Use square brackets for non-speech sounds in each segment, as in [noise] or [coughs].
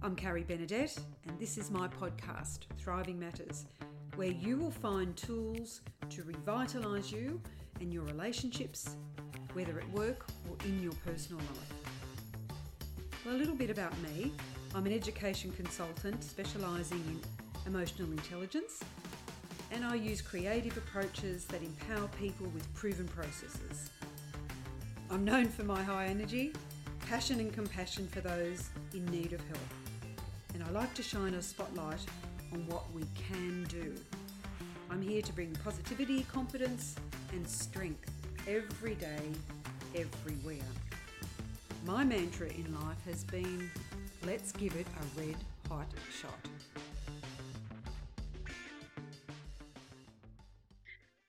I'm Carrie Benedet, and this is my podcast, Thriving Matters, where you will find tools to revitalise you and your relationships, whether at work or in your personal life. Well, a little bit about me I'm an education consultant specialising in emotional intelligence, and I use creative approaches that empower people with proven processes. I'm known for my high energy, passion, and compassion for those in need of help and I like to shine a spotlight on what we can do. I'm here to bring positivity, confidence, and strength every day, everywhere. My mantra in life has been let's give it a red hot shot.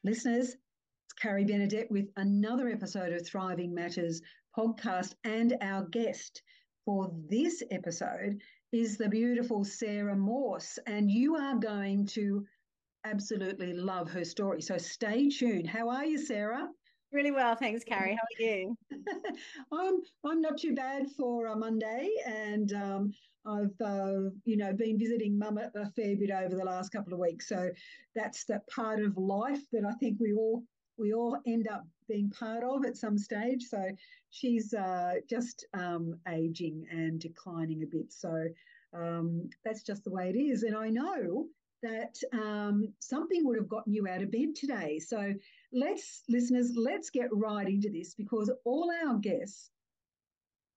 Listeners, it's Carrie Benedet with another episode of Thriving Matters podcast and our guest for this episode is the beautiful Sarah Morse, and you are going to absolutely love her story. So stay tuned. How are you, Sarah? Really well, thanks, Carrie. How are you? [laughs] I'm I'm not too bad for a Monday, and um, I've uh, you know been visiting Mum a, a fair bit over the last couple of weeks. So that's that part of life that I think we all we all end up being part of at some stage. So she's uh, just um, aging and declining a bit. So um, that's just the way it is. And I know that um, something would have gotten you out of bed today. So let's, listeners, let's get right into this because all our guests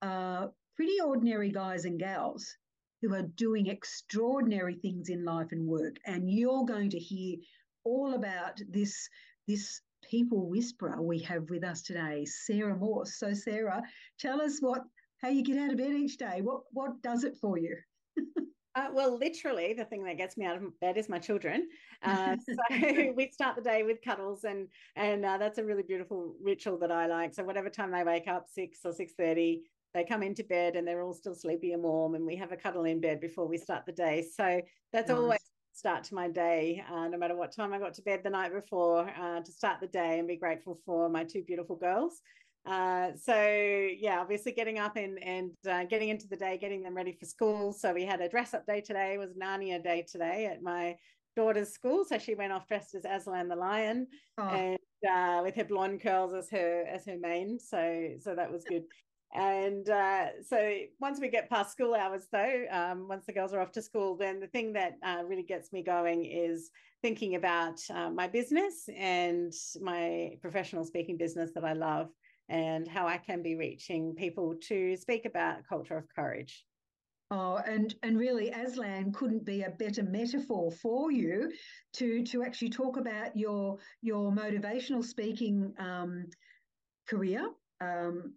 are pretty ordinary guys and gals who are doing extraordinary things in life and work. And you're going to hear all about this this people whisperer we have with us today, Sarah Morse. So, Sarah, tell us what how you get out of bed each day. What what does it for you? [laughs] Uh, well, literally, the thing that gets me out of bed is my children. [laughs] Uh, so [laughs] we start the day with cuddles, and and uh, that's a really beautiful ritual that I like. So whatever time they wake up, six or six thirty, they come into bed and they're all still sleepy and warm, and we have a cuddle in bed before we start the day. So that's nice. always start to my day, uh, no matter what time I got to bed the night before, uh, to start the day and be grateful for my two beautiful girls. Uh, so yeah, obviously getting up and and uh, getting into the day, getting them ready for school. So we had a dress up day today. It was Narnia day today at my daughter's school. So she went off dressed as Aslan the lion, oh. and uh, with her blonde curls as her as her mane. So so that was good. And uh, so once we get past school hours, though, um, once the girls are off to school, then the thing that uh, really gets me going is thinking about uh, my business and my professional speaking business that I love and how I can be reaching people to speak about culture of courage. Oh, and and really, Aslan couldn't be a better metaphor for you to to actually talk about your your motivational speaking um, career. Um,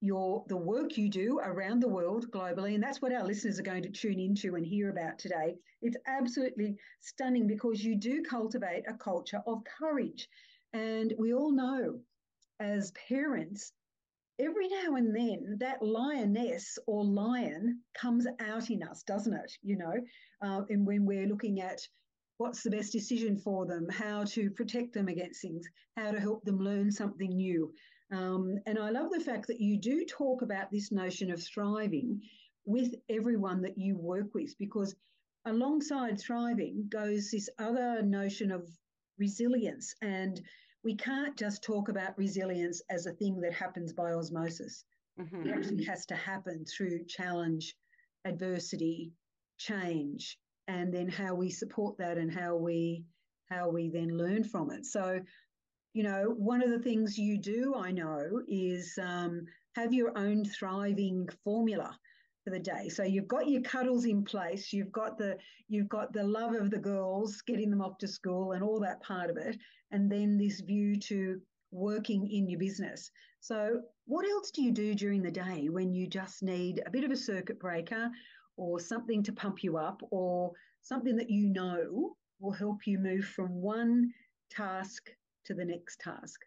your the work you do around the world globally and that's what our listeners are going to tune into and hear about today. It's absolutely stunning because you do cultivate a culture of courage. And we all know as parents every now and then that lioness or lion comes out in us doesn't it? You know uh, and when we're looking at what's the best decision for them how to protect them against things how to help them learn something new um, and I love the fact that you do talk about this notion of thriving with everyone that you work with, because alongside thriving goes this other notion of resilience. And we can't just talk about resilience as a thing that happens by osmosis. Mm-hmm. It actually has to happen through challenge, adversity, change, and then how we support that and how we how we then learn from it. So you know, one of the things you do, I know, is um, have your own thriving formula for the day. So you've got your cuddles in place, you've got the you've got the love of the girls, getting them off to school, and all that part of it, and then this view to working in your business. So, what else do you do during the day when you just need a bit of a circuit breaker, or something to pump you up, or something that you know will help you move from one task to the next task.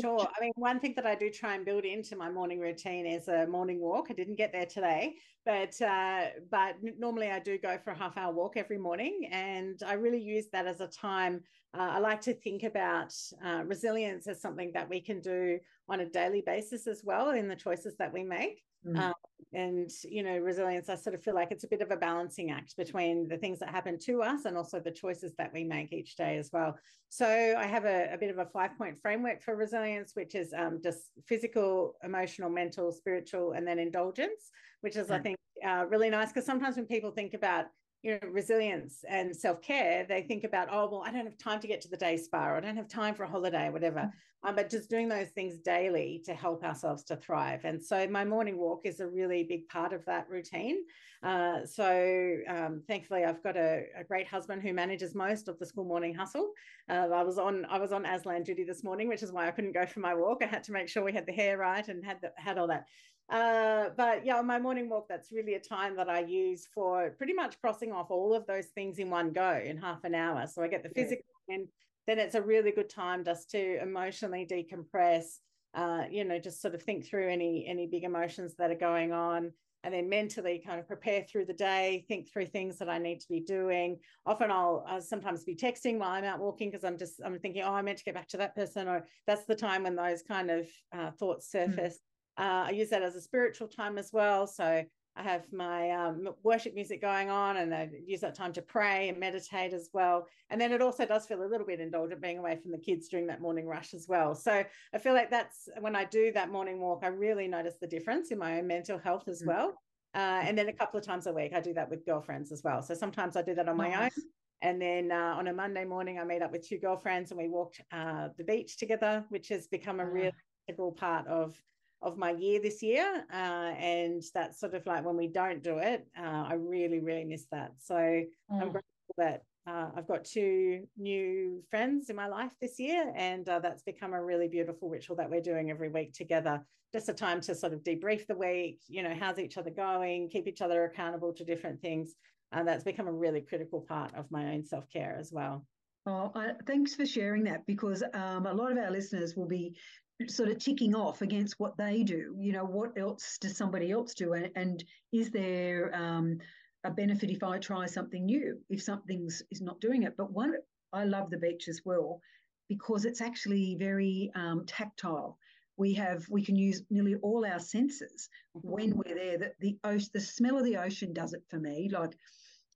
Sure. I mean, one thing that I do try and build into my morning routine is a morning walk. I didn't get there today, but uh, but normally I do go for a half hour walk every morning, and I really use that as a time. Uh, I like to think about uh, resilience as something that we can do on a daily basis as well in the choices that we make. Mm. Um, and you know resilience i sort of feel like it's a bit of a balancing act between the things that happen to us and also the choices that we make each day as well. So i have a, a bit of a five point framework for resilience which is um, just physical emotional mental spiritual and then indulgence which is i think uh, really nice because sometimes when people think about you know resilience and self-care they think about oh well i don't have time to get to the day spa or i don't have time for a holiday or whatever. Mm-hmm. um, but just doing those things daily to help ourselves to thrive. And so my morning walk is a really big part of that routine. Uh, so um, thankfully i've got a, a, great husband who manages most of the school morning hustle. Uh, i was on i was on aslan duty this morning which is why i couldn't go for my walk. I had to make sure we had the hair right and had the, had all that uh, but yeah, on my morning walk, that's really a time that I use for pretty much crossing off all of those things in one go in half an hour. So I get the physical and then it's a really good time just to emotionally decompress, uh, you know, just sort of think through any any big emotions that are going on and then mentally kind of prepare through the day, think through things that I need to be doing. Often I'll, I'll sometimes be texting while I'm out walking because I'm just I'm thinking, oh, I meant to get back to that person, or that's the time when those kind of uh, thoughts hmm. surface. Mm. Uh, I use that as a spiritual time as well. So I have my um, worship music going on and I use that time to pray and meditate as well. And then it also does feel a little bit indulgent being away from the kids during that morning rush as well. So I feel like that's when I do that morning walk, I really notice the difference in my own mental health as mm. well. Uh, and then a couple of times a week, I do that with girlfriends as well. So sometimes I do that on my nice. own. And then uh, on a Monday morning, I meet up with two girlfriends and we walked uh, the beach together, which has become a really integral part of of my year this year. Uh, and that's sort of like when we don't do it, uh, I really, really miss that. So mm. I'm grateful that uh, I've got two new friends in my life this year, and uh, that's become a really beautiful ritual that we're doing every week together. Just a time to sort of debrief the week, you know, how's each other going, keep each other accountable to different things. And that's become a really critical part of my own self care as well. Oh, I, thanks for sharing that because um, a lot of our listeners will be sort of ticking off against what they do. You know, what else does somebody else do? And, and is there um, a benefit if I try something new, if something's is not doing it? But one, I love the beach as well because it's actually very um, tactile. We have we can use nearly all our senses mm-hmm. when we're there. That the ocean, the smell of the ocean does it for me. Like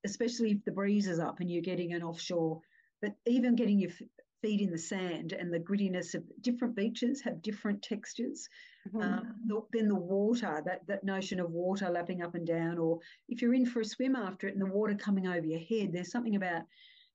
especially if the breeze is up and you're getting an offshore but even getting your feet in the sand and the grittiness of different beaches have different textures. Mm-hmm. Um, the, then the water, that, that notion of water lapping up and down, or if you're in for a swim after it and the water coming over your head, there's something about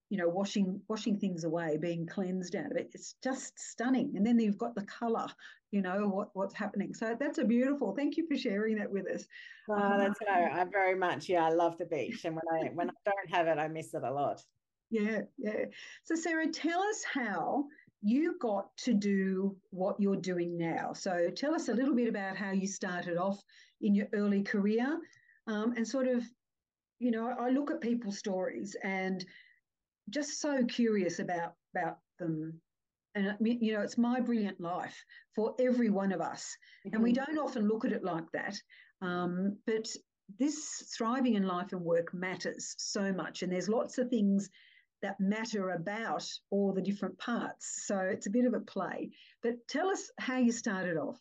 you know washing washing things away being cleansed out of it. It's just stunning. And then you've got the color you know what what's happening. So that's a beautiful thank you for sharing that with us. Oh, um, that's I, I very much yeah i love the beach. And when i when i don't have it i miss it a lot yeah, yeah. So, Sarah, tell us how you got to do what you're doing now. So, tell us a little bit about how you started off in your early career um, and sort of, you know, I look at people's stories and just so curious about about them. And you know, it's my brilliant life for every one of us, mm-hmm. and we mm-hmm. don't often look at it like that. Um, but this thriving in life and work matters so much, and there's lots of things that matter about all the different parts. So it's a bit of a play. But tell us how you started off.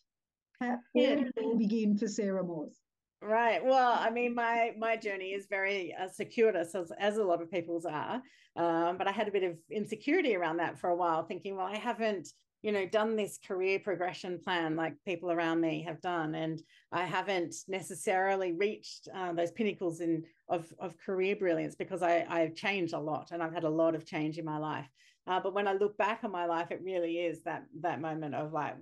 How, where did it all begin for Sarah Morse? Right. Well, I mean, my my journey is very uh, circuitous, as, as a lot of people's are. Um, but I had a bit of insecurity around that for a while, thinking, well, I haven't you know done this career progression plan like people around me have done. And i haven't necessarily reached uh, those pinnacles in of, of career brilliance because I, i've changed a lot and i've had a lot of change in my life. Uh, but when i look back on my life it really is that that moment of like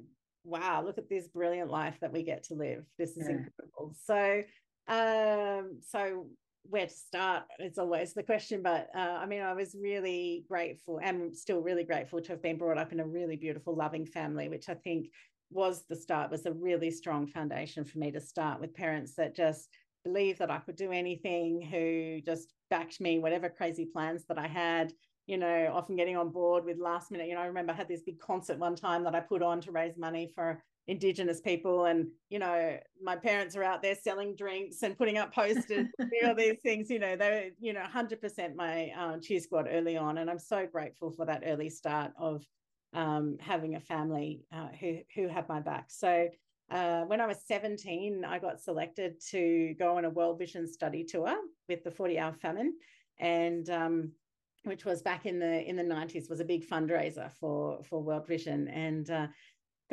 wow look at this brilliant life that we get to live. This is yeah. incredible. So um so where to start is always the question but uh, i mean i was really grateful and still really grateful to have been brought up in a really beautiful loving family which i think was the start was a really strong foundation for me to start with parents that just believed that i could do anything who just backed me whatever crazy plans that i had you know often getting on board with last minute. You know i remember i had this big concert one time that i put on to raise money for indigenous people and you know my parents are out there selling drinks and putting up posters [laughs] all these things you know they're you know 100% my uh, cheer squad early on and i'm so grateful for that early start of um, having a family uh, who who had my back. So uh, when I was 17, I got selected to go on a World Vision study tour with the 40 Hour Famine, and um, which was back in the in the 90s was a big fundraiser for for World Vision, and uh,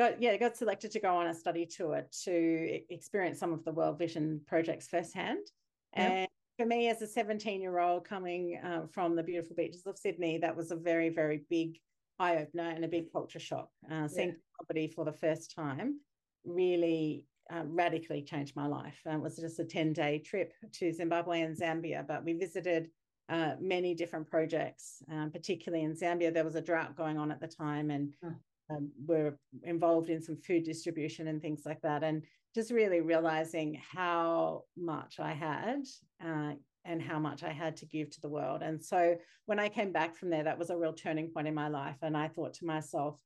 got yeah got selected to go on a study tour to experience some of the World Vision projects firsthand. Yep. And for me, as a 17 year old coming uh, from the beautiful beaches of Sydney, that was a very very big eye opener and a big culture shock. Uh, seeing yeah. property for the first time really uh, radically changed my life. Uh, it was just a 10 day trip to Zimbabwe and Zambia, but we visited uh, many different projects, um, particularly in Zambia. There was a drought going on at the time, and um, we're involved in some food distribution and things like that. And just really realizing how much I had uh, and how much I had to give to the world. And so when I came back from there, that was a real turning point in my life. And I thought to myself,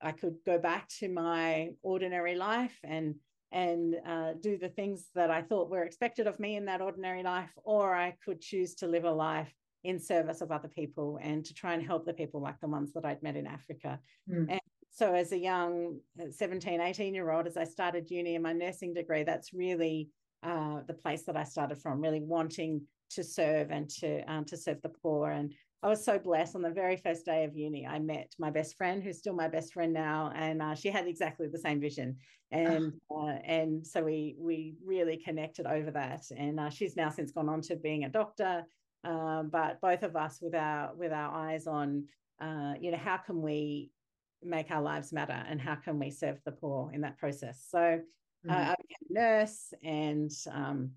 I could go back to my ordinary life and and uh, do the things that I thought were expected of me in that ordinary life, or I could choose to live a life in service of other people and to try and help the people like the ones that I'd met in Africa. Mm. And so, as a young uh, 17, 18 year old, as I started uni and my nursing degree, that's really uh, the place that I started from, really wanting to serve and to um, to serve the poor and I was so blessed on the very first day of uni. I met my best friend, who's still my best friend now, and uh, she had exactly the same vision, and oh. uh, and so we we really connected over that. And uh, she's now since gone on to being a doctor, um, but both of us with our with our eyes on, uh, you know, how can we make our lives matter, and how can we serve the poor in that process? So mm-hmm. I became a nurse, and um,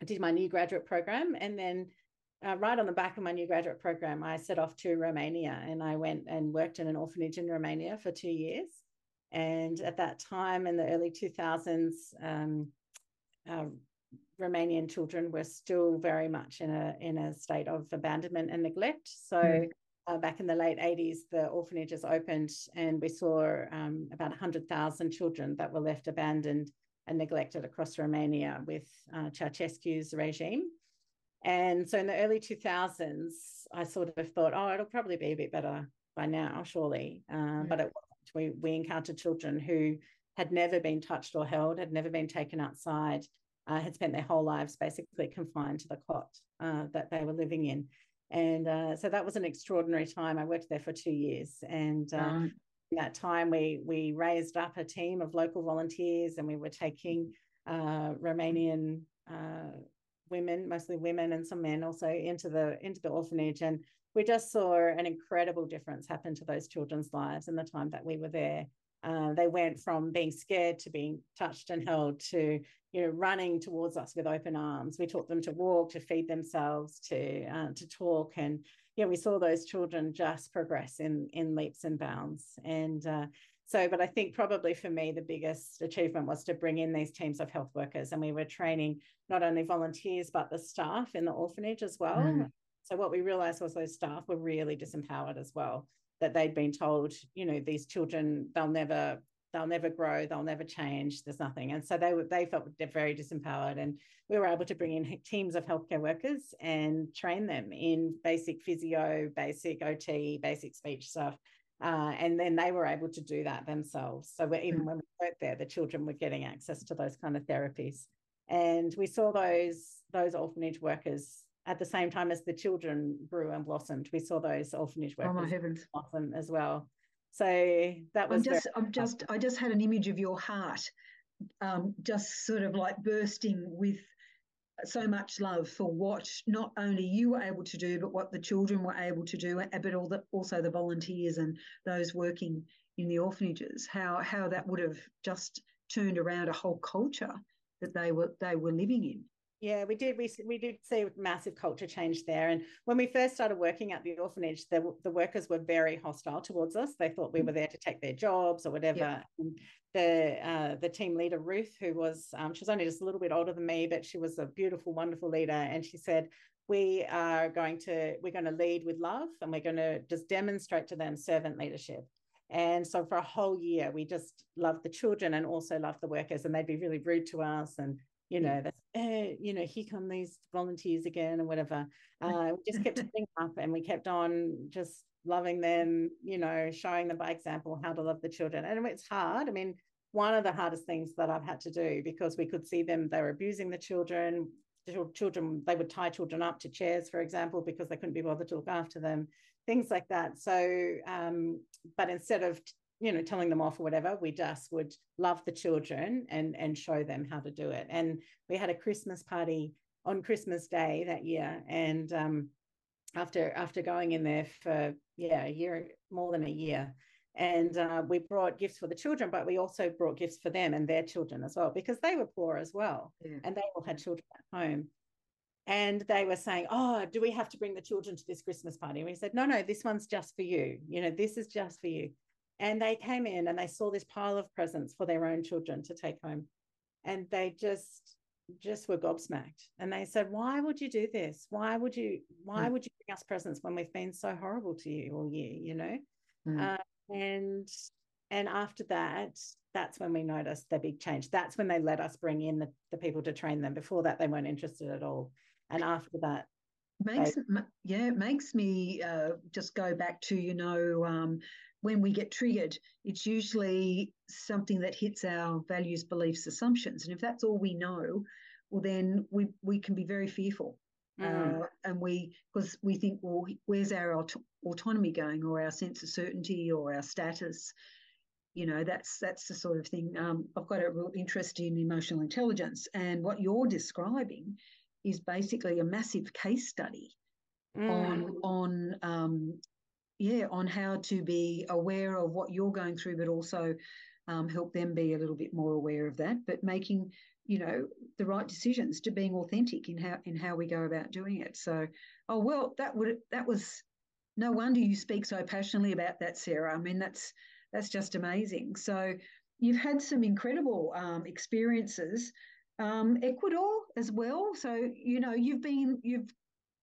I did my new graduate program, and then uh, right on the back of my new graduate program, I set off to Romania and I went and worked in an orphanage in Romania for two years. And at that time, in the early 2000s, um, uh, Romanian children were still very much in a in a state of abandonment and neglect. So mm. Uh, back in the late 80s, the orphanages opened, and we saw um, about 100,000 children that were left abandoned and neglected across Romania with uh, Ceausescu's regime. And so in the early 2000s, I sort of thought, oh, it'll probably be a bit better by now, surely. Uh, But it wasn't. We, we encountered children who had never been touched or held, had never been taken outside, uh, had spent their whole lives basically confined to the cot uh, that they were living in. And uh, so that was an extraordinary time. I worked there for two years. And in that time, we, we raised up a team of local volunteers and we were taking uh, Romanian uh, women, mostly women and some men also into the into the orphanage. And we just saw an incredible difference happen to those children's lives in the time that we were there. Uh, they went from being scared to being touched and held to you know running towards us with open arms. We taught them to walk, to feed themselves, to uh, to talk, and yeah, we saw those children just progress in in leaps and bounds. And uh, so, but I think probably for me, the biggest achievement was to bring in these teams of health workers. And we were training not only volunteers, but the staff in the orphanage as well. Mm. So, what we realized was those staff were really disempowered as well, that they'd been told, you know, these children, they'll never. They'll never grow. They'll never change. There's nothing, and so they were. They felt very disempowered, and we were able to bring in teams of healthcare workers and train them in basic physio, basic OT, basic speech stuff, uh, and then they were able to do that themselves. So even mm. when we worked there, the children were getting access to those kind of therapies. And we saw those those orphanage workers at the same time as the children grew and blossomed. We saw those orphanage workers oh my heavens. blossom as well. So that was. I'm just, I'm just, I just had an image of your heart, um, just sort of like bursting with so much love for what not only you were able to do, but what the children were able to do, but all the, also the volunteers and those working in the orphanages. How how that would have just turned around a whole culture that they were they were living in. Yeah, we did. We, we did see massive culture change there. And when we first started working at the orphanage, the, the workers were very hostile towards us. They thought we were there to take their jobs or whatever. Yeah. the uh, the team leader Ruth, who was um, she was only just a little bit older than me, but she was a beautiful, wonderful leader. And she said, "We are going to we're going to lead with love, and we're going to just demonstrate to them servant leadership." And so for a whole year, we just loved the children and also loved the workers, and they'd be really rude to us and you know, that's, eh, you know, here come these volunteers again or whatever. [laughs] Uh, we just kept putting up and we kept on just loving them, you know, showing them by example how to love the children. And it's hard. I mean, one of the hardest things that I've had to do because we could see them, they were abusing the children. The children, they would tie children up to chairs, for example, because they couldn't be bothered to look after them, things like that. So, um, but instead of you know telling them off or whatever we just would love the children and and show them how to do it. And we had a christmas party on christmas day that year. And um, after after going in there for yeah a year more than a year. And uh, we brought gifts for the children but we also brought gifts for them and their children as well because they were poor as well. Yeah. and they all had children at home. And they were saying oh do we have to bring the children to this christmas party? And we said no no this one's just for you. You know this is just for you and they came in and they saw this pile of presents for their own children to take home. And they just just were gobsmacked. And they said why would you do this? Why would you why mm. would you bring us presents when we've been so horrible to you all year you know? Mm. uh, and and after that that's when we noticed the big change. That's when they let us bring in the, the people to train them. Before that they weren't interested at all. And after that makes they, yeah it makes me uh, just go back to you know um, when we get triggered it's usually something that hits our values beliefs assumptions. And if that's all we know well then we we can be very fearful. Mm. uh, and we because we think well where's our aut- autonomy going or our sense of certainty or our status? You know that's that's the sort of thing. Um, i've got a real interest in emotional intelligence. And what you're describing is basically a massive case study mm. on on um, yeah on how to be aware of what you're going through but also um, help them be a little bit more aware of that but making you know the right decisions to being authentic in how in how we go about doing it. So oh well that would that was no wonder you speak so passionately about that sarah. I mean that's that's just amazing. So you've had some incredible um, experiences um, ecuador as well. So you know you've been you've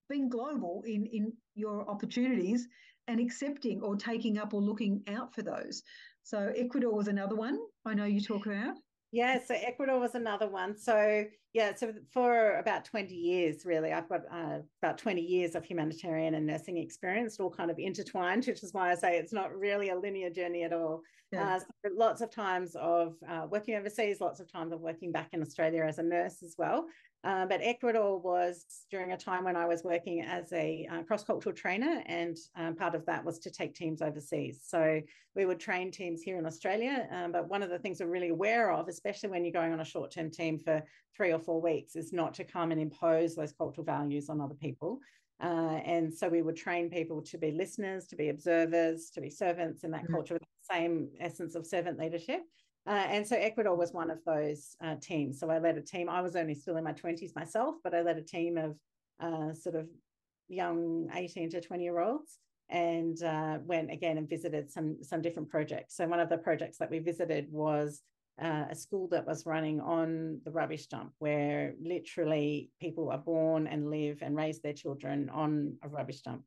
been global in in your opportunities and accepting or taking up or looking out for those so ecuador was another one i know you talk about yeah, so Ecuador was another one. So yeah, so for about 20 years, really, I've got uh, about 20 years of humanitarian and nursing experience, all kind of intertwined, which is why I say it's not really a linear journey at all. Yeah. Uh, so lots of times of uh, working overseas, lots of times of working back in Australia as a nurse as well. Uh, but Ecuador was during a time when I was working as a uh, cross cultural trainer, and um, part of that was to take teams overseas. So we would train teams here in Australia. Um, but one of the things we're really aware of, especially when you're going on a short term team for three or four weeks, is not to come and impose those cultural values on other people. Uh, and so we would train people to be listeners, to be observers, to be servants in that mm-hmm. culture with the same essence of servant leadership. Uh, and so Ecuador was one of those uh, teams. So I led a team. I was only still in my 20s myself, but I led a team of uh, sort of young 18 to 20 year olds and uh, went again and visited some some different projects. So one of the projects that we visited was uh, a school that was running on the rubbish dump, where literally people are born and live and raise their children on a rubbish dump.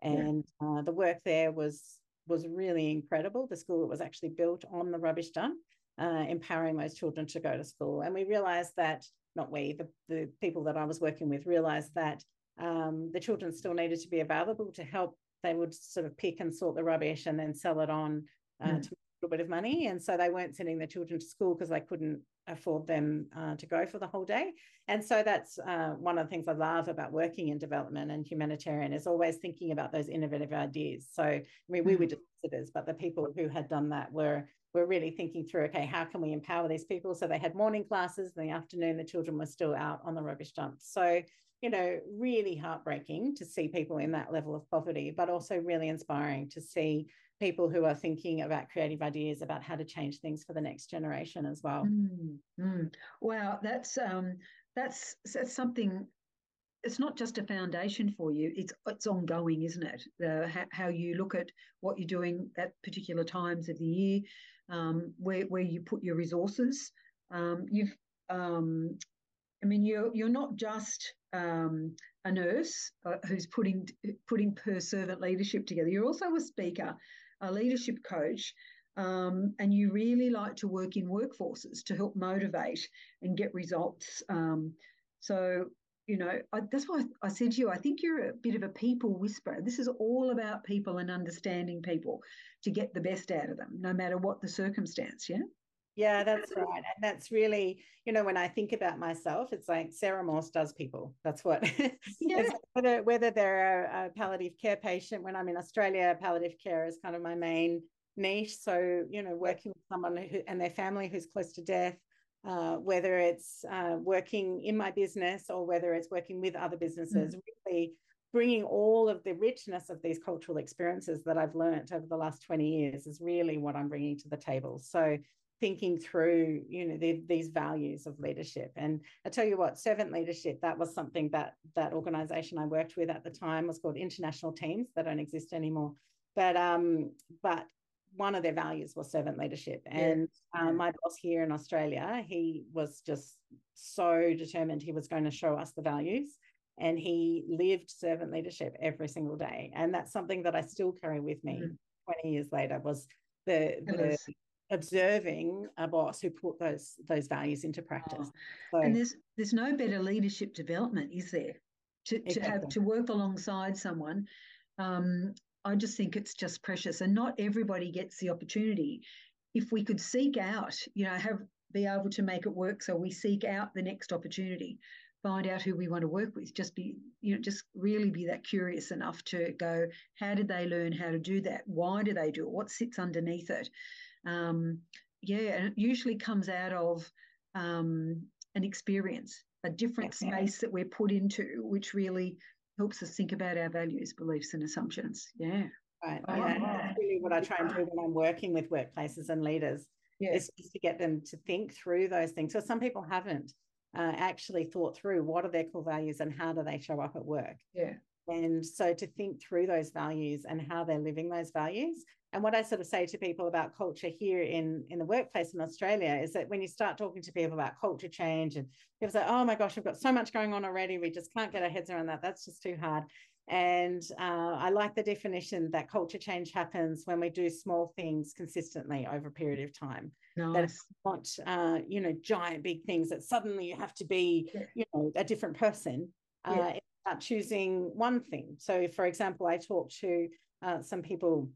And yeah. uh, the work there was was really incredible. The school was actually built on the rubbish dump, uh, empowering those children to go to school. And we realized that, not we, the, the people that I was working with realized that um, the children still needed to be available to help. They would sort of pick and sort the rubbish and then sell it on uh, mm. to a little bit of money. And so they weren't sending their children to school because they couldn't afford them uh, to go for the whole day. And so that's uh, one of the things I love about working in development and humanitarian is always thinking about those innovative ideas. So, I mean, we were mm. just visitors, but the people who had done that were were really thinking through, okay, how can we empower these people? So they had morning classes, in the afternoon, the children were still out on the rubbish dump. So, you know, really heartbreaking to see people in that level of poverty, but also really inspiring to see people who are thinking about creative ideas about how to change things for the next generation as well. Mm, mm. Wow, that's um, that's that's something it's not just a foundation for you it's it's ongoing isn't it the, how, how, you look at what you're doing at particular times of the year um, where, where you put your resources um, you've um, i mean you're you're not just um, a nurse uh, who's putting putting per servant leadership together you're also a speaker a leadership coach um, and you really like to work in workforces to help motivate and get results um, so you know, I, that's why I said to you, I think you're a bit of a people whisperer. This is all about people and understanding people to get the best out of them, no matter what the circumstance. Yeah. Yeah, that's right. And that's really, you know, when I think about myself, it's like Sarah Morse does people. That's what, [laughs] yeah. whether, whether they're a, a, palliative care patient, when I'm in Australia, palliative care is kind of my main niche. So, you know, working with someone who, and their family who's close to death, uh, whether it's uh, working in my business or whether it's working with other businesses, mm. really bringing all of the richness of these cultural experiences that I've learned over the last 20 years is really what I'm bringing to the table. So thinking through, you know, the, these values of leadership. And I tell you what, servant leadership, that was something that that organization I worked with at the time was called International Teams. They don't exist anymore. But um, but one of their values was servant leadership. And yeah. Um, my boss here in Australia, he was just so determined he was going to show us the values and he lived servant leadership every single day and that's something that i still carry with me mm-hmm. 20 years later was the, the observing a boss who put those those values into practice. Oh. so, and there's there's no better leadership development is there? To, exactly. to have to work alongside someone um, i just think it's just precious. And not everybody gets the opportunity. If we could seek out you know have be able to make it work so we seek out the next opportunity find out who we want to work with just be you know just really be that curious enough to go how did they learn how to do that? Why do they do it? What sits underneath it um, yeah and it usually comes out of um, an experience a different space that we're put into which really helps us think about our values beliefs and assumptions yeah right oh, yeah that's really what i try and do when i'm working with workplaces and leaders yeah. is just to get them to think through those things so some people haven't uh, actually thought through what are their core values and how do they show up at work. Yeah. And so to think through those values and how they're living those values. And what I sort of say to people about culture here in, in the workplace in Australia is that when you start talking to people about culture change and people say, oh my gosh, we've got so much going on already, we just can't get our heads around that. That's just too hard. And uh, I like the definition that culture change happens when we do small things consistently over a period of time. Nice. That it's not, uh, you know, giant big things that suddenly you have to be, yeah. you know, a different person. Uh, yeah. It's about choosing one thing. So, for example, I talked to uh, some people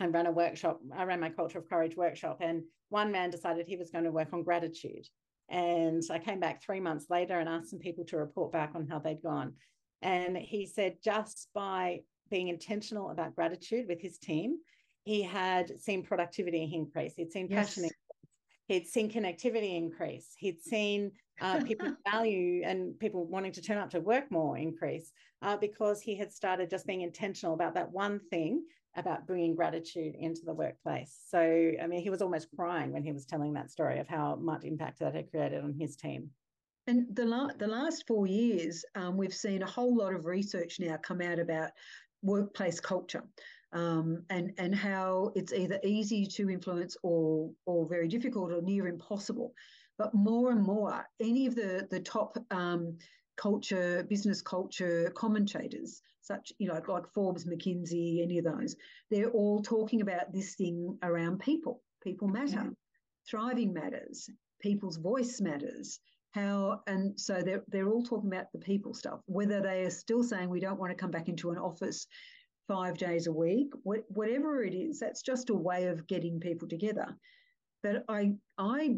and ran a workshop. I ran my Culture of Courage workshop, and one man decided he was going to work on gratitude. And I came back three months later and asked some people to report back on how they'd gone. And he said just by being intentional about gratitude with his team, he had seen productivity increase. He'd seen yes. passion increase. He'd seen connectivity increase. He'd seen uh, [laughs] people value and people wanting to turn up to work more increase uh, because he had started just being intentional about that one thing about bringing gratitude into the workplace. So, I mean, he was almost crying when he was telling that story of how much impact that had created on his team. And the, the last four years, um, we've seen a whole lot of research now come out about workplace culture um, and, and how it's either easy to influence or, or very difficult or near impossible. But more and more, any of the, the top um, culture, business culture commentators, such you know like Forbes, McKinsey, any of those, they're all talking about this thing around people. People matter, yeah. thriving matters, people's voice matters, how and so they're they're all talking about the people stuff. Whether they are still saying we don't want to come back into an office five days a week wh- whatever it is that's just a way of getting people together. But i i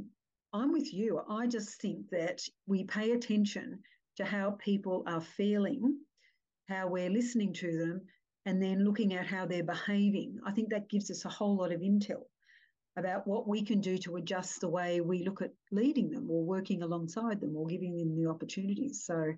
i'm with you. I just think that we pay attention to how people are feeling how we're listening to them and then looking at how they're behaving i think that gives us a whole lot of intel about what we can do to adjust the way we look at leading them or working alongside them or giving them the opportunities. So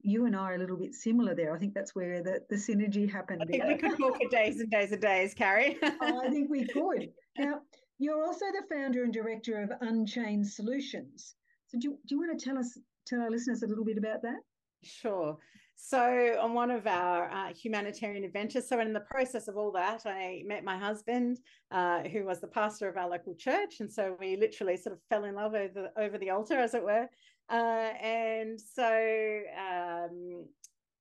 you and I are a little bit similar there. I think that's where the, the synergy happened. I think there. we could talk for days and days and days, Carrie. [laughs] oh, I think we could. Now, you're also the founder and director of Unchained Solutions. So do, do you want to tell us, tell our listeners a little bit about that? Sure. So, on one of our uh, humanitarian adventures, so in the process of all that, I met my husband, uh, who was the pastor of our local church, and so we literally sort of fell in love over the, over the altar, as it were. Uh, and so um,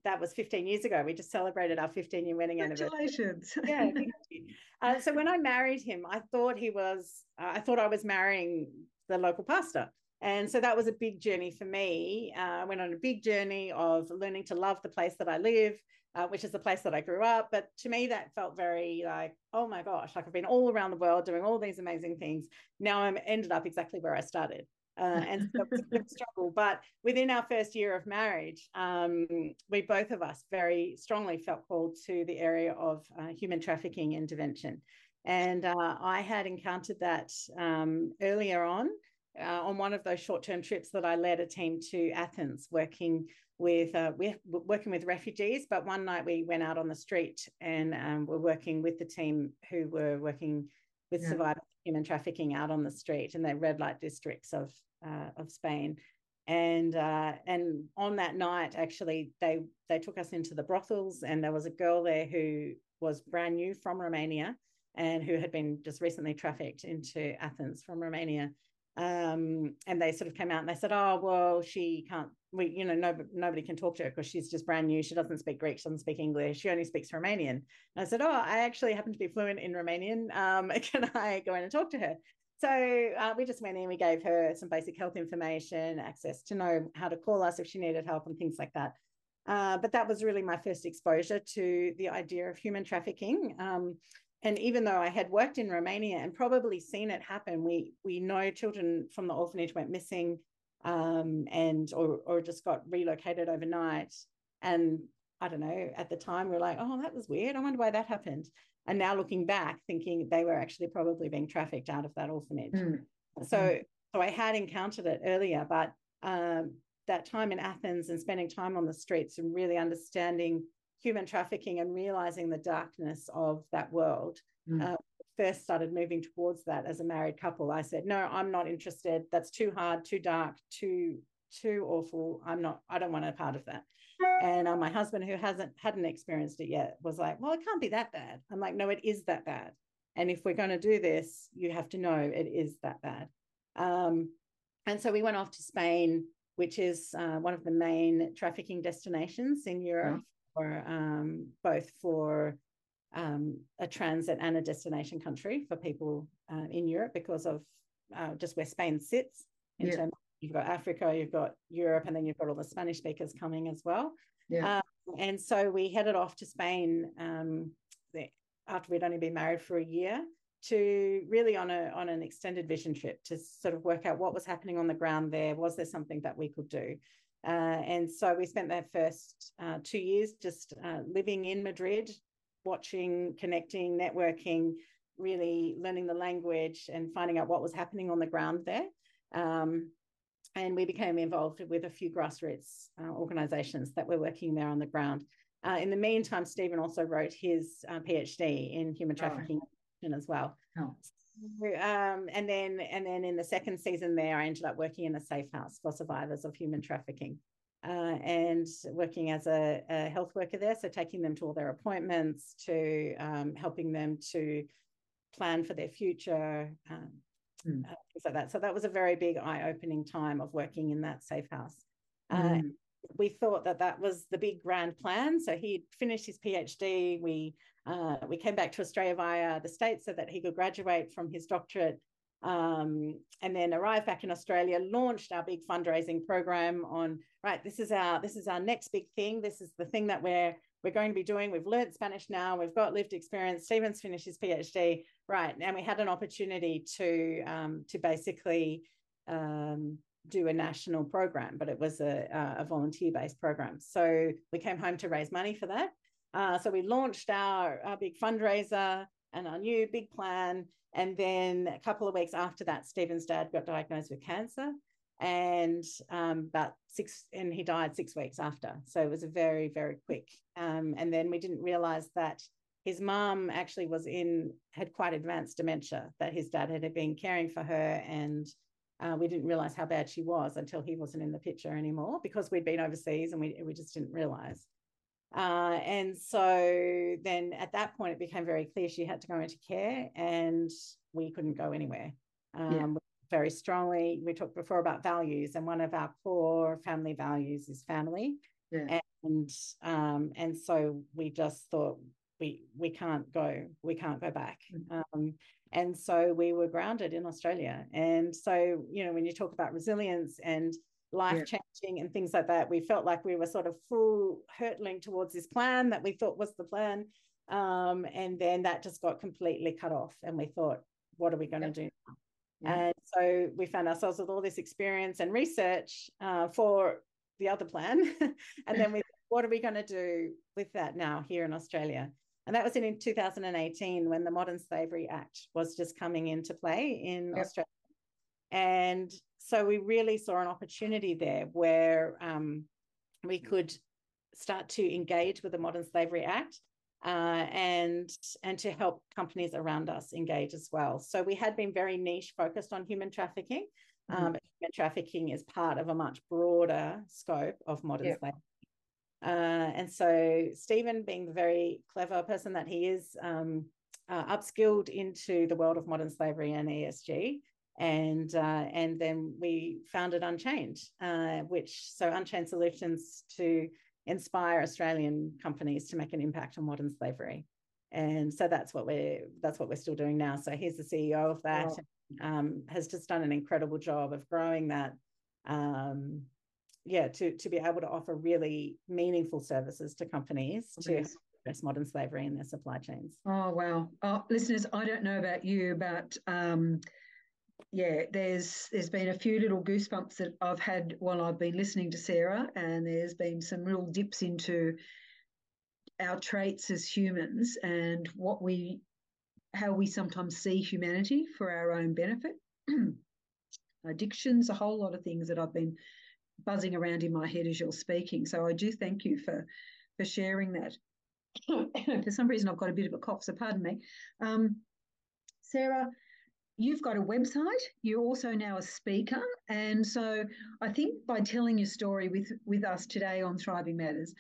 that was 15 years ago. We just celebrated our 15 year wedding Congratulations. anniversary. [laughs] Yeah, uh, so when I married him, I thought he was, uh, I thought I was marrying the local pastor. And so that was a big journey for me. Uh, I went on a big journey of learning to love the place that I live, uh, which is the place that I grew up. But to me, that felt very like, oh my gosh, like I've been all around the world doing all these amazing things. Now I'm ended up exactly where I started. Uh, and so struggle. But within our first year of marriage, um, we both of us very strongly felt called to the area of uh, human trafficking intervention. And uh, I had encountered that um, earlier on uh, on one of those short-term trips that I led a team to Athens, working with uh, we're working with refugees. But one night we went out on the street and um, we're working with the team who were working with yeah. survivors of human trafficking out on the street in the red light districts of uh, of Spain. And uh, and on that night, actually, they they took us into the brothels, and there was a girl there who was brand new from Romania and who had been just recently trafficked into Athens from Romania um, and they sort of came out and they said, "Oh, well, she can't. We, you know, no, nobody can talk to her because she's just brand new. She doesn't speak Greek. She doesn't speak English. She only speaks Romanian." And I said, "Oh, I actually happen to be fluent in Romanian. Um, [laughs] can I go in and talk to her?" So uh, we just went in. We gave her some basic health information, access to know how to call us if she needed help, and things like that. Uh, but that was really my first exposure to the idea of human trafficking. Um, and even though I had worked in Romania and probably seen it happen, we we know children from the orphanage went missing, um, and or or just got relocated overnight. And I don't know. At the time, we are like, "Oh, that was weird. I wonder why that happened." And now looking back, thinking they were actually probably being trafficked out of that orphanage. Mm. So mm. so I had encountered it earlier, but um, that time in Athens and spending time on the streets and really understanding human trafficking and realizing the darkness of that world. Mm. Uh, first started moving towards that as a married couple. I said no i'm not interested. That's too hard too dark too too awful. I'm not i don't want a part of that. And uh, my husband who hasn't hadn't experienced it yet was like well it can't be that bad. I'm like no it is that bad. And if we're going to do this you have to know it is that bad. Um, and so we went off to spain which is uh, one of the main trafficking destinations in europe for um, both for um, a transit and a destination country for people uh, in Europe because of uh, just where Spain sits. In yeah. terms, you've got Africa, you've got Europe, and then you've got all the Spanish speakers coming as well. Yeah. Um, and so we headed off to Spain um, after we'd only been married for a year to really on a on an extended vision trip to sort of work out what was happening on the ground there. Was there something that we could do? Uh, and so we spent that first uh, two years just uh, living in Madrid, watching, connecting, networking, really learning the language and finding out what was happening on the ground there. Um, and we became involved with a few grassroots uh, organizations that were working there on the ground. Uh, in the meantime, Stephen also wrote his uh, PhD in human trafficking oh. as well. Oh um, and then and then in the second season there, I ended up working in a safe house for survivors of human trafficking. Uh, and working as a, a, health worker there, so taking them to all their appointments, to um, helping them to plan for their future, um, mm. uh, things like that. So that was a very big eye-opening time of working in that safe house. Mm. We thought that that was the big grand plan. So he finished his PhD. We uh, we came back to Australia via the States so that he could graduate from his doctorate um, and then arrived back in Australia, launched our big fundraising program on, right, this is our, this is our next big thing. This is the thing that we're, we're going to be doing. We've learned Spanish now. We've got lived experience. Stephen's finished his PhD, right? And we had an opportunity to um, to basically um, do a national program, but it was a, a volunteer based program. So we came home to raise money for that. Uh, so we launched our, our big fundraiser and our new big plan. And then a couple of weeks after that, Stephen's dad got diagnosed with cancer and um, about six, and he died six weeks after. So it was a very, very quick. Um, and then we didn't realize that his mom actually was in, had quite advanced dementia, that his dad had been caring for her. And uh, we didn't realize how bad she was until he wasn't in the picture anymore because we'd been overseas and we, we just didn't realize. Uh, and so then at that point, it became very clear she had to go into care and we couldn't go anywhere. Um, yeah. Very strongly, we talked before about values, and one of our core family values is family. Yeah. And um, and so we just thought we we can't go we can't go back mm-hmm. um, and so we were grounded in australia. And so you know when you talk about resilience and life yeah. changing and things like that we felt like we were sort of full hurtling towards this plan that we thought was the plan. Um, and then that just got completely cut off and we thought what are we going to do now? Yeah. and so we found ourselves with all this experience and research uh, for the other plan. [laughs] And then we what are we going to do with that now here in australia and that was in 2018 when the Modern Slavery Act was just coming into play in yep. Australia. And so we really saw an opportunity there where um, we could start to engage with the Modern Slavery Act uh, and and to help companies around us engage as well. So we had been very niche focused on human trafficking. Mm-hmm. Um, human trafficking is part of a much broader scope of modern yep. slavery. Uh, and so Stephen, being the very clever person that he is, um, uh, upskilled into the world of modern slavery and ESG. And uh, and then we founded Unchained, uh, which so Unchained Solutions to inspire Australian companies to make an impact on modern slavery. And so that's what we're that's what we're still doing now. So he's the CEO of that. Wow. Um, has just done an incredible job of growing that um, yeah to to be able to offer really meaningful services to companies to address modern slavery in their supply chains. Oh wow. Oh, listeners i don't know about you but um, yeah there's there's been a few little goosebumps that i've had while i've been listening to sarah and there's been some real dips into our traits as humans and what we how we sometimes see humanity for our own benefit. [clears throat] Addictions a whole lot of things that i've been buzzing around in my head as you're speaking. So I do thank you for for sharing that. [coughs] for some reason, I've got a bit of a cough, so pardon me. Um, Sarah, you've got a website. You're also now a speaker, and so I think by telling your story with with us today on Thriving Matters,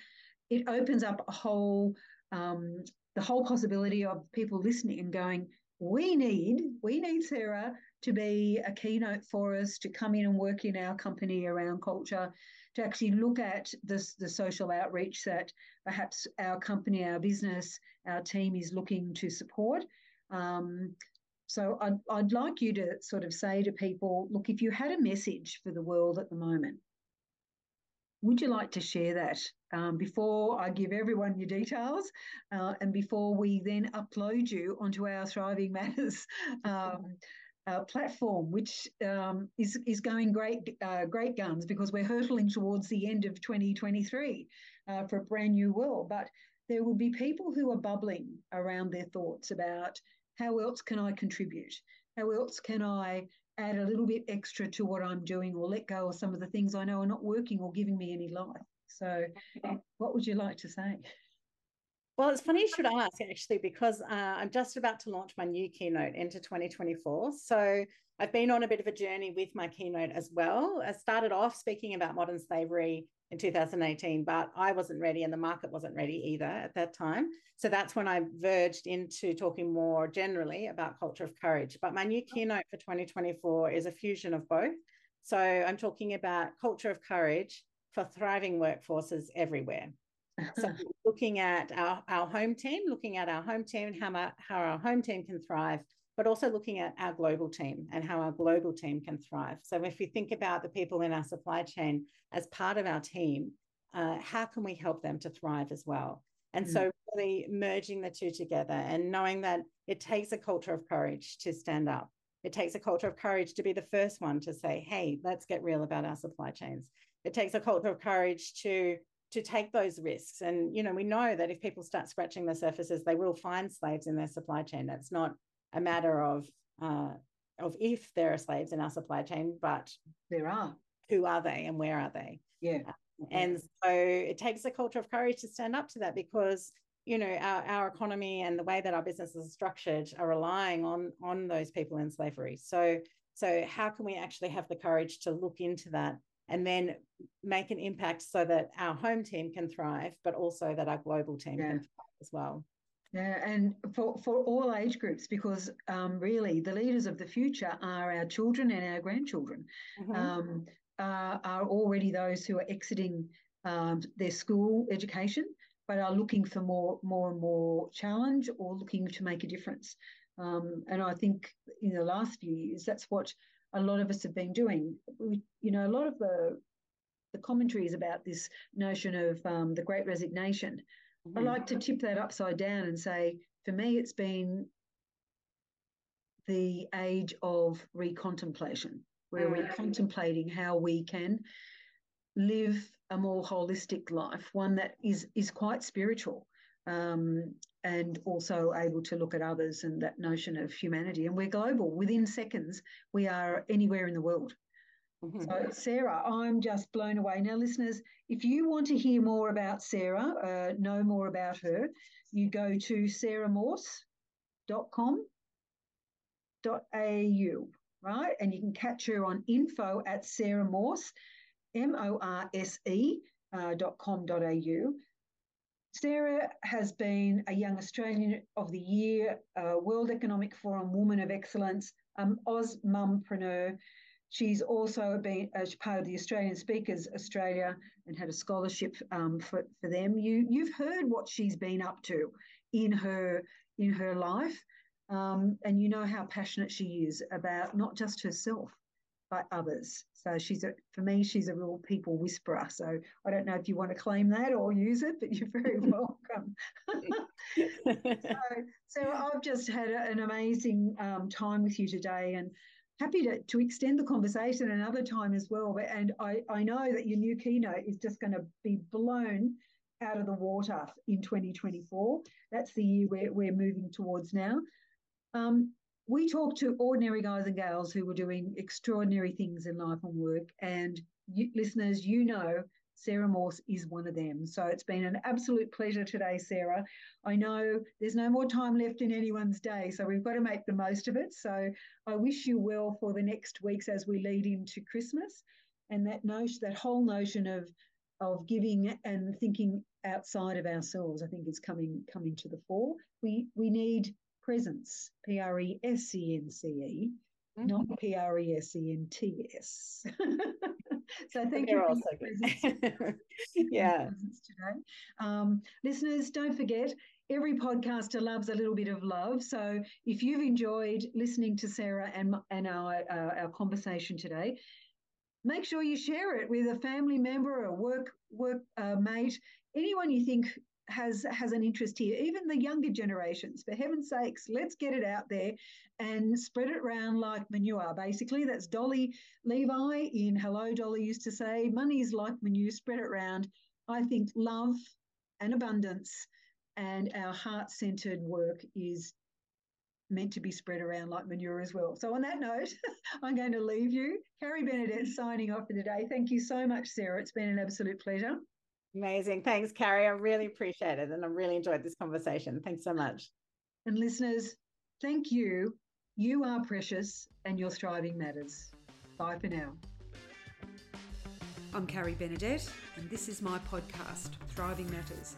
it opens up a whole um, the whole possibility of people listening and going, we need we need Sarah to be a keynote for us to come in and work in our company around culture to actually look at this the social outreach that perhaps our company our business our team is looking to support. Um, so I'd, I'd like you to sort of say to people look if you had a message for the world at the moment would you like to share that um, before I give everyone your details uh, and before we then upload you onto our Thriving Matters [laughs] um, uh, platform, which um, is is going great uh, great guns because we're hurtling towards the end of 2023 uh, for a brand new world. But there will be people who are bubbling around their thoughts about how else can I contribute? How else can I add a little bit extra to what I'm doing or let go of some of the things I know are not working or giving me any life? So, what would you like to say? Well, it's funny you should ask actually, because uh, I'm just about to launch my new keynote into 2024. So I've been on a bit of a journey with my keynote as well. I started off speaking about modern slavery in 2018, but I wasn't ready and the market wasn't ready either at that time. So that's when I verged into talking more generally about culture of courage. But my new oh. keynote for 2024 is a fusion of both. So I'm talking about culture of courage for thriving workforces everywhere [laughs] so looking at our, our home team, looking at our home team, how, my, how our home team can thrive, but also looking at our global team and how our global team can thrive. So if we think about the people in our supply chain as part of our team, uh, how can we help them to thrive as well? And mm. so really merging the two together and knowing that it takes a culture of courage to stand up. It takes a culture of courage to be the first one to say, hey, let's get real about our supply chains. It takes a culture of courage to to take those risks. And, you know, we know that if people start scratching the surfaces, they will find slaves in their supply chain. That's not a matter of, uh, of if there are slaves in our supply chain, but there are. Who are they and where are they? Yeah. Uh, and so it takes a culture of courage to stand up to that because you know our, our economy and the way that our businesses are structured are relying on on those people in slavery so so how can we actually have the courage to look into that and then make an impact so that our home team can thrive, but also that our global team yeah. can thrive as well. Yeah, and for, for all age groups, because um, really the leaders of the future are our children and our grandchildren, mm-hmm. um, are, are already those who are exiting um, their school education but are looking for more, more and more challenge or looking to make a difference. Um, and I think in the last few years, that's what a lot of us have been doing. We, you know, a lot of the the commentaries about this notion of um, the Great Resignation. I like to tip that upside down and say, for me, it's been the age of recontemplation, where mm-hmm. we're contemplating how we can live a more holistic life, one that is is quite spiritual, um, and also able to look at others and that notion of humanity. And we're global. Within seconds, we are anywhere in the world. Mm-hmm. So, Sarah, I'm just blown away. Now, listeners, if you want to hear more about Sarah, uh, know more about her, you go to sarahmorse.com.au, right? And you can catch her on info at Sarah Morse, M O R S E uh, dot com dot au. Sarah has been a Young Australian of the Year, uh, World Economic Forum Woman of Excellence, um, AusMumpreneur. She's also been as part of the Australian Speakers Australia and had a scholarship um, for, for them. You you've heard what she's been up to in her in her life, um, and you know how passionate she is about not just herself but others. So she's a for me she's a real people whisperer. So I don't know if you want to claim that or use it, but you're very [laughs] welcome. [laughs] so, so I've just had an amazing um, time with you today, and happy to, to extend the conversation another time as well. But, And I, I know that your new keynote is just going to be blown out of the water in 2024. That's the year we're, we're moving towards now. Um, we talk to ordinary guys and gals who were doing extraordinary things in life and work. And you, listeners, you know Sarah Morse is one of them. So it's been an absolute pleasure today, Sarah. I know there's no more time left in anyone's day, so we've got to make the most of it. So I wish you well for the next weeks as we lead into Christmas. And that notion, that whole notion of of giving and thinking outside of ourselves, I think is coming coming to the fore. We we need presence, P R E S E N C E, mm-hmm. not P R E S E N T S. [laughs] [laughs] so thank They're you for your presence. [laughs] yeah. today. Um, listeners, don't forget, every podcaster loves a little bit of love. So if you've enjoyed listening to Sarah and, and our, uh, our conversation today, make sure you share it with a family member, a work work uh, mate, anyone you think has has an interest here, even the younger generations. For heaven's sakes, let's get it out there and spread it around like manure. Basically, that's Dolly Levi in Hello Dolly used to say, money is like manure, spread it around. I think love and abundance and our heart-centered work is meant to be spread around like manure as well. So on that note, [laughs] I'm going to leave you. Carrie Benedet signing off for today. Thank you so much, Sarah. It's been an absolute pleasure. Amazing. Thanks, Carrie. I really appreciate it. And I really enjoyed this conversation. Thanks so much. And listeners, thank you. You are precious and your thriving matters. Bye for now. I'm Carrie Benedet, and this is my podcast, Thriving Matters